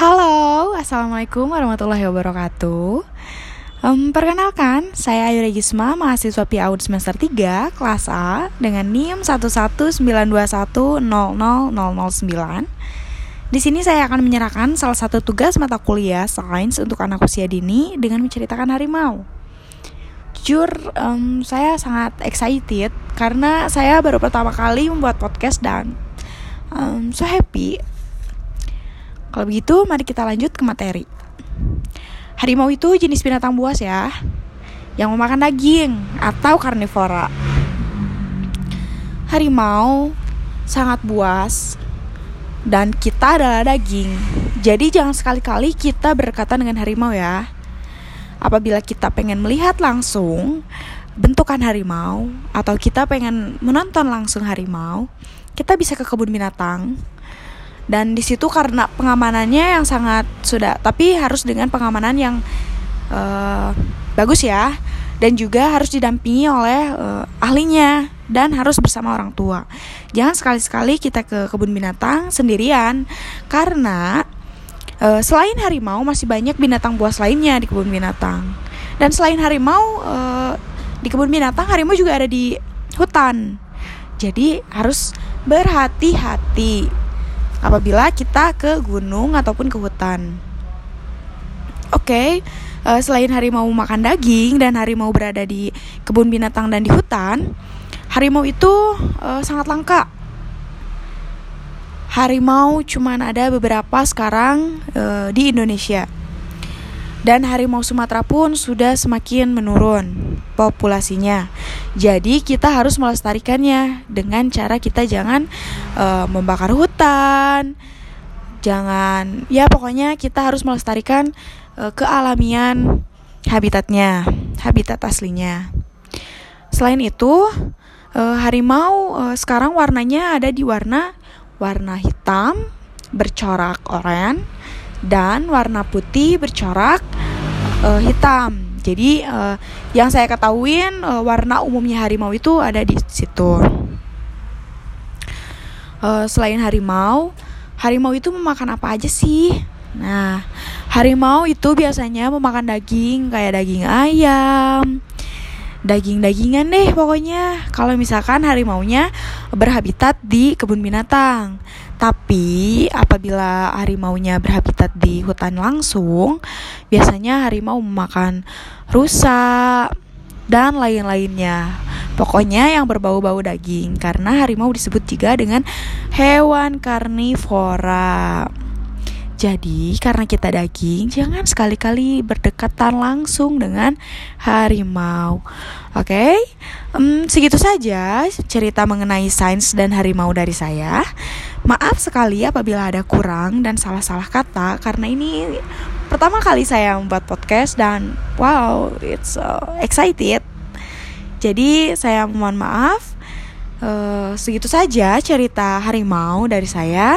Halo, Assalamualaikum warahmatullahi wabarakatuh um, Perkenalkan, saya Ayu Regisma, mahasiswa PIAUD semester 3, kelas A Dengan NIM 11921000009 di sini saya akan menyerahkan salah satu tugas mata kuliah sains untuk anak usia dini dengan menceritakan harimau. Jujur, um, saya sangat excited karena saya baru pertama kali membuat podcast dan um, so happy kalau begitu, mari kita lanjut ke materi. Harimau itu jenis binatang buas ya, yang memakan daging atau karnivora. Harimau sangat buas dan kita adalah daging. Jadi jangan sekali-kali kita berkata dengan harimau ya. Apabila kita pengen melihat langsung bentukan harimau atau kita pengen menonton langsung harimau, kita bisa ke kebun binatang dan di situ karena pengamanannya yang sangat sudah tapi harus dengan pengamanan yang uh, bagus ya. Dan juga harus didampingi oleh uh, ahlinya dan harus bersama orang tua. Jangan sekali-sekali kita ke kebun binatang sendirian karena uh, selain harimau masih banyak binatang buas lainnya di kebun binatang. Dan selain harimau uh, di kebun binatang harimau juga ada di hutan. Jadi harus berhati-hati apabila kita ke gunung ataupun ke hutan. Oke, okay, uh, eh, selain harimau makan daging dan harimau berada di kebun binatang dan di hutan, harimau itu uh, sangat langka. Harimau cuma ada beberapa sekarang uh, di Indonesia. Dan harimau Sumatera pun sudah semakin menurun populasinya. Jadi kita harus melestarikannya dengan cara kita jangan uh, membakar hutan, jangan ya pokoknya kita harus melestarikan uh, kealamian habitatnya, habitat aslinya. Selain itu, uh, harimau uh, sekarang warnanya ada di warna warna hitam bercorak oranye dan warna putih bercorak uh, hitam. Jadi uh, yang saya ketahuin uh, warna umumnya harimau itu ada di situ. Uh, selain harimau, harimau itu memakan apa aja sih? Nah, harimau itu biasanya memakan daging kayak daging ayam, daging-dagingan deh pokoknya. Kalau misalkan harimaunya berhabitat di kebun binatang. Tapi apabila harimaunya berhabitat di hutan langsung, biasanya harimau memakan rusa dan lain-lainnya. Pokoknya yang berbau-bau daging karena harimau disebut juga dengan hewan karnivora. Jadi, karena kita daging, jangan sekali-kali berdekatan langsung dengan harimau. Oke, okay? um, segitu saja cerita mengenai sains dan harimau dari saya. Maaf sekali apabila ada kurang dan salah-salah kata, karena ini pertama kali saya membuat podcast dan wow, it's uh, excited. Jadi, saya mohon maaf. Uh, segitu saja cerita harimau dari saya.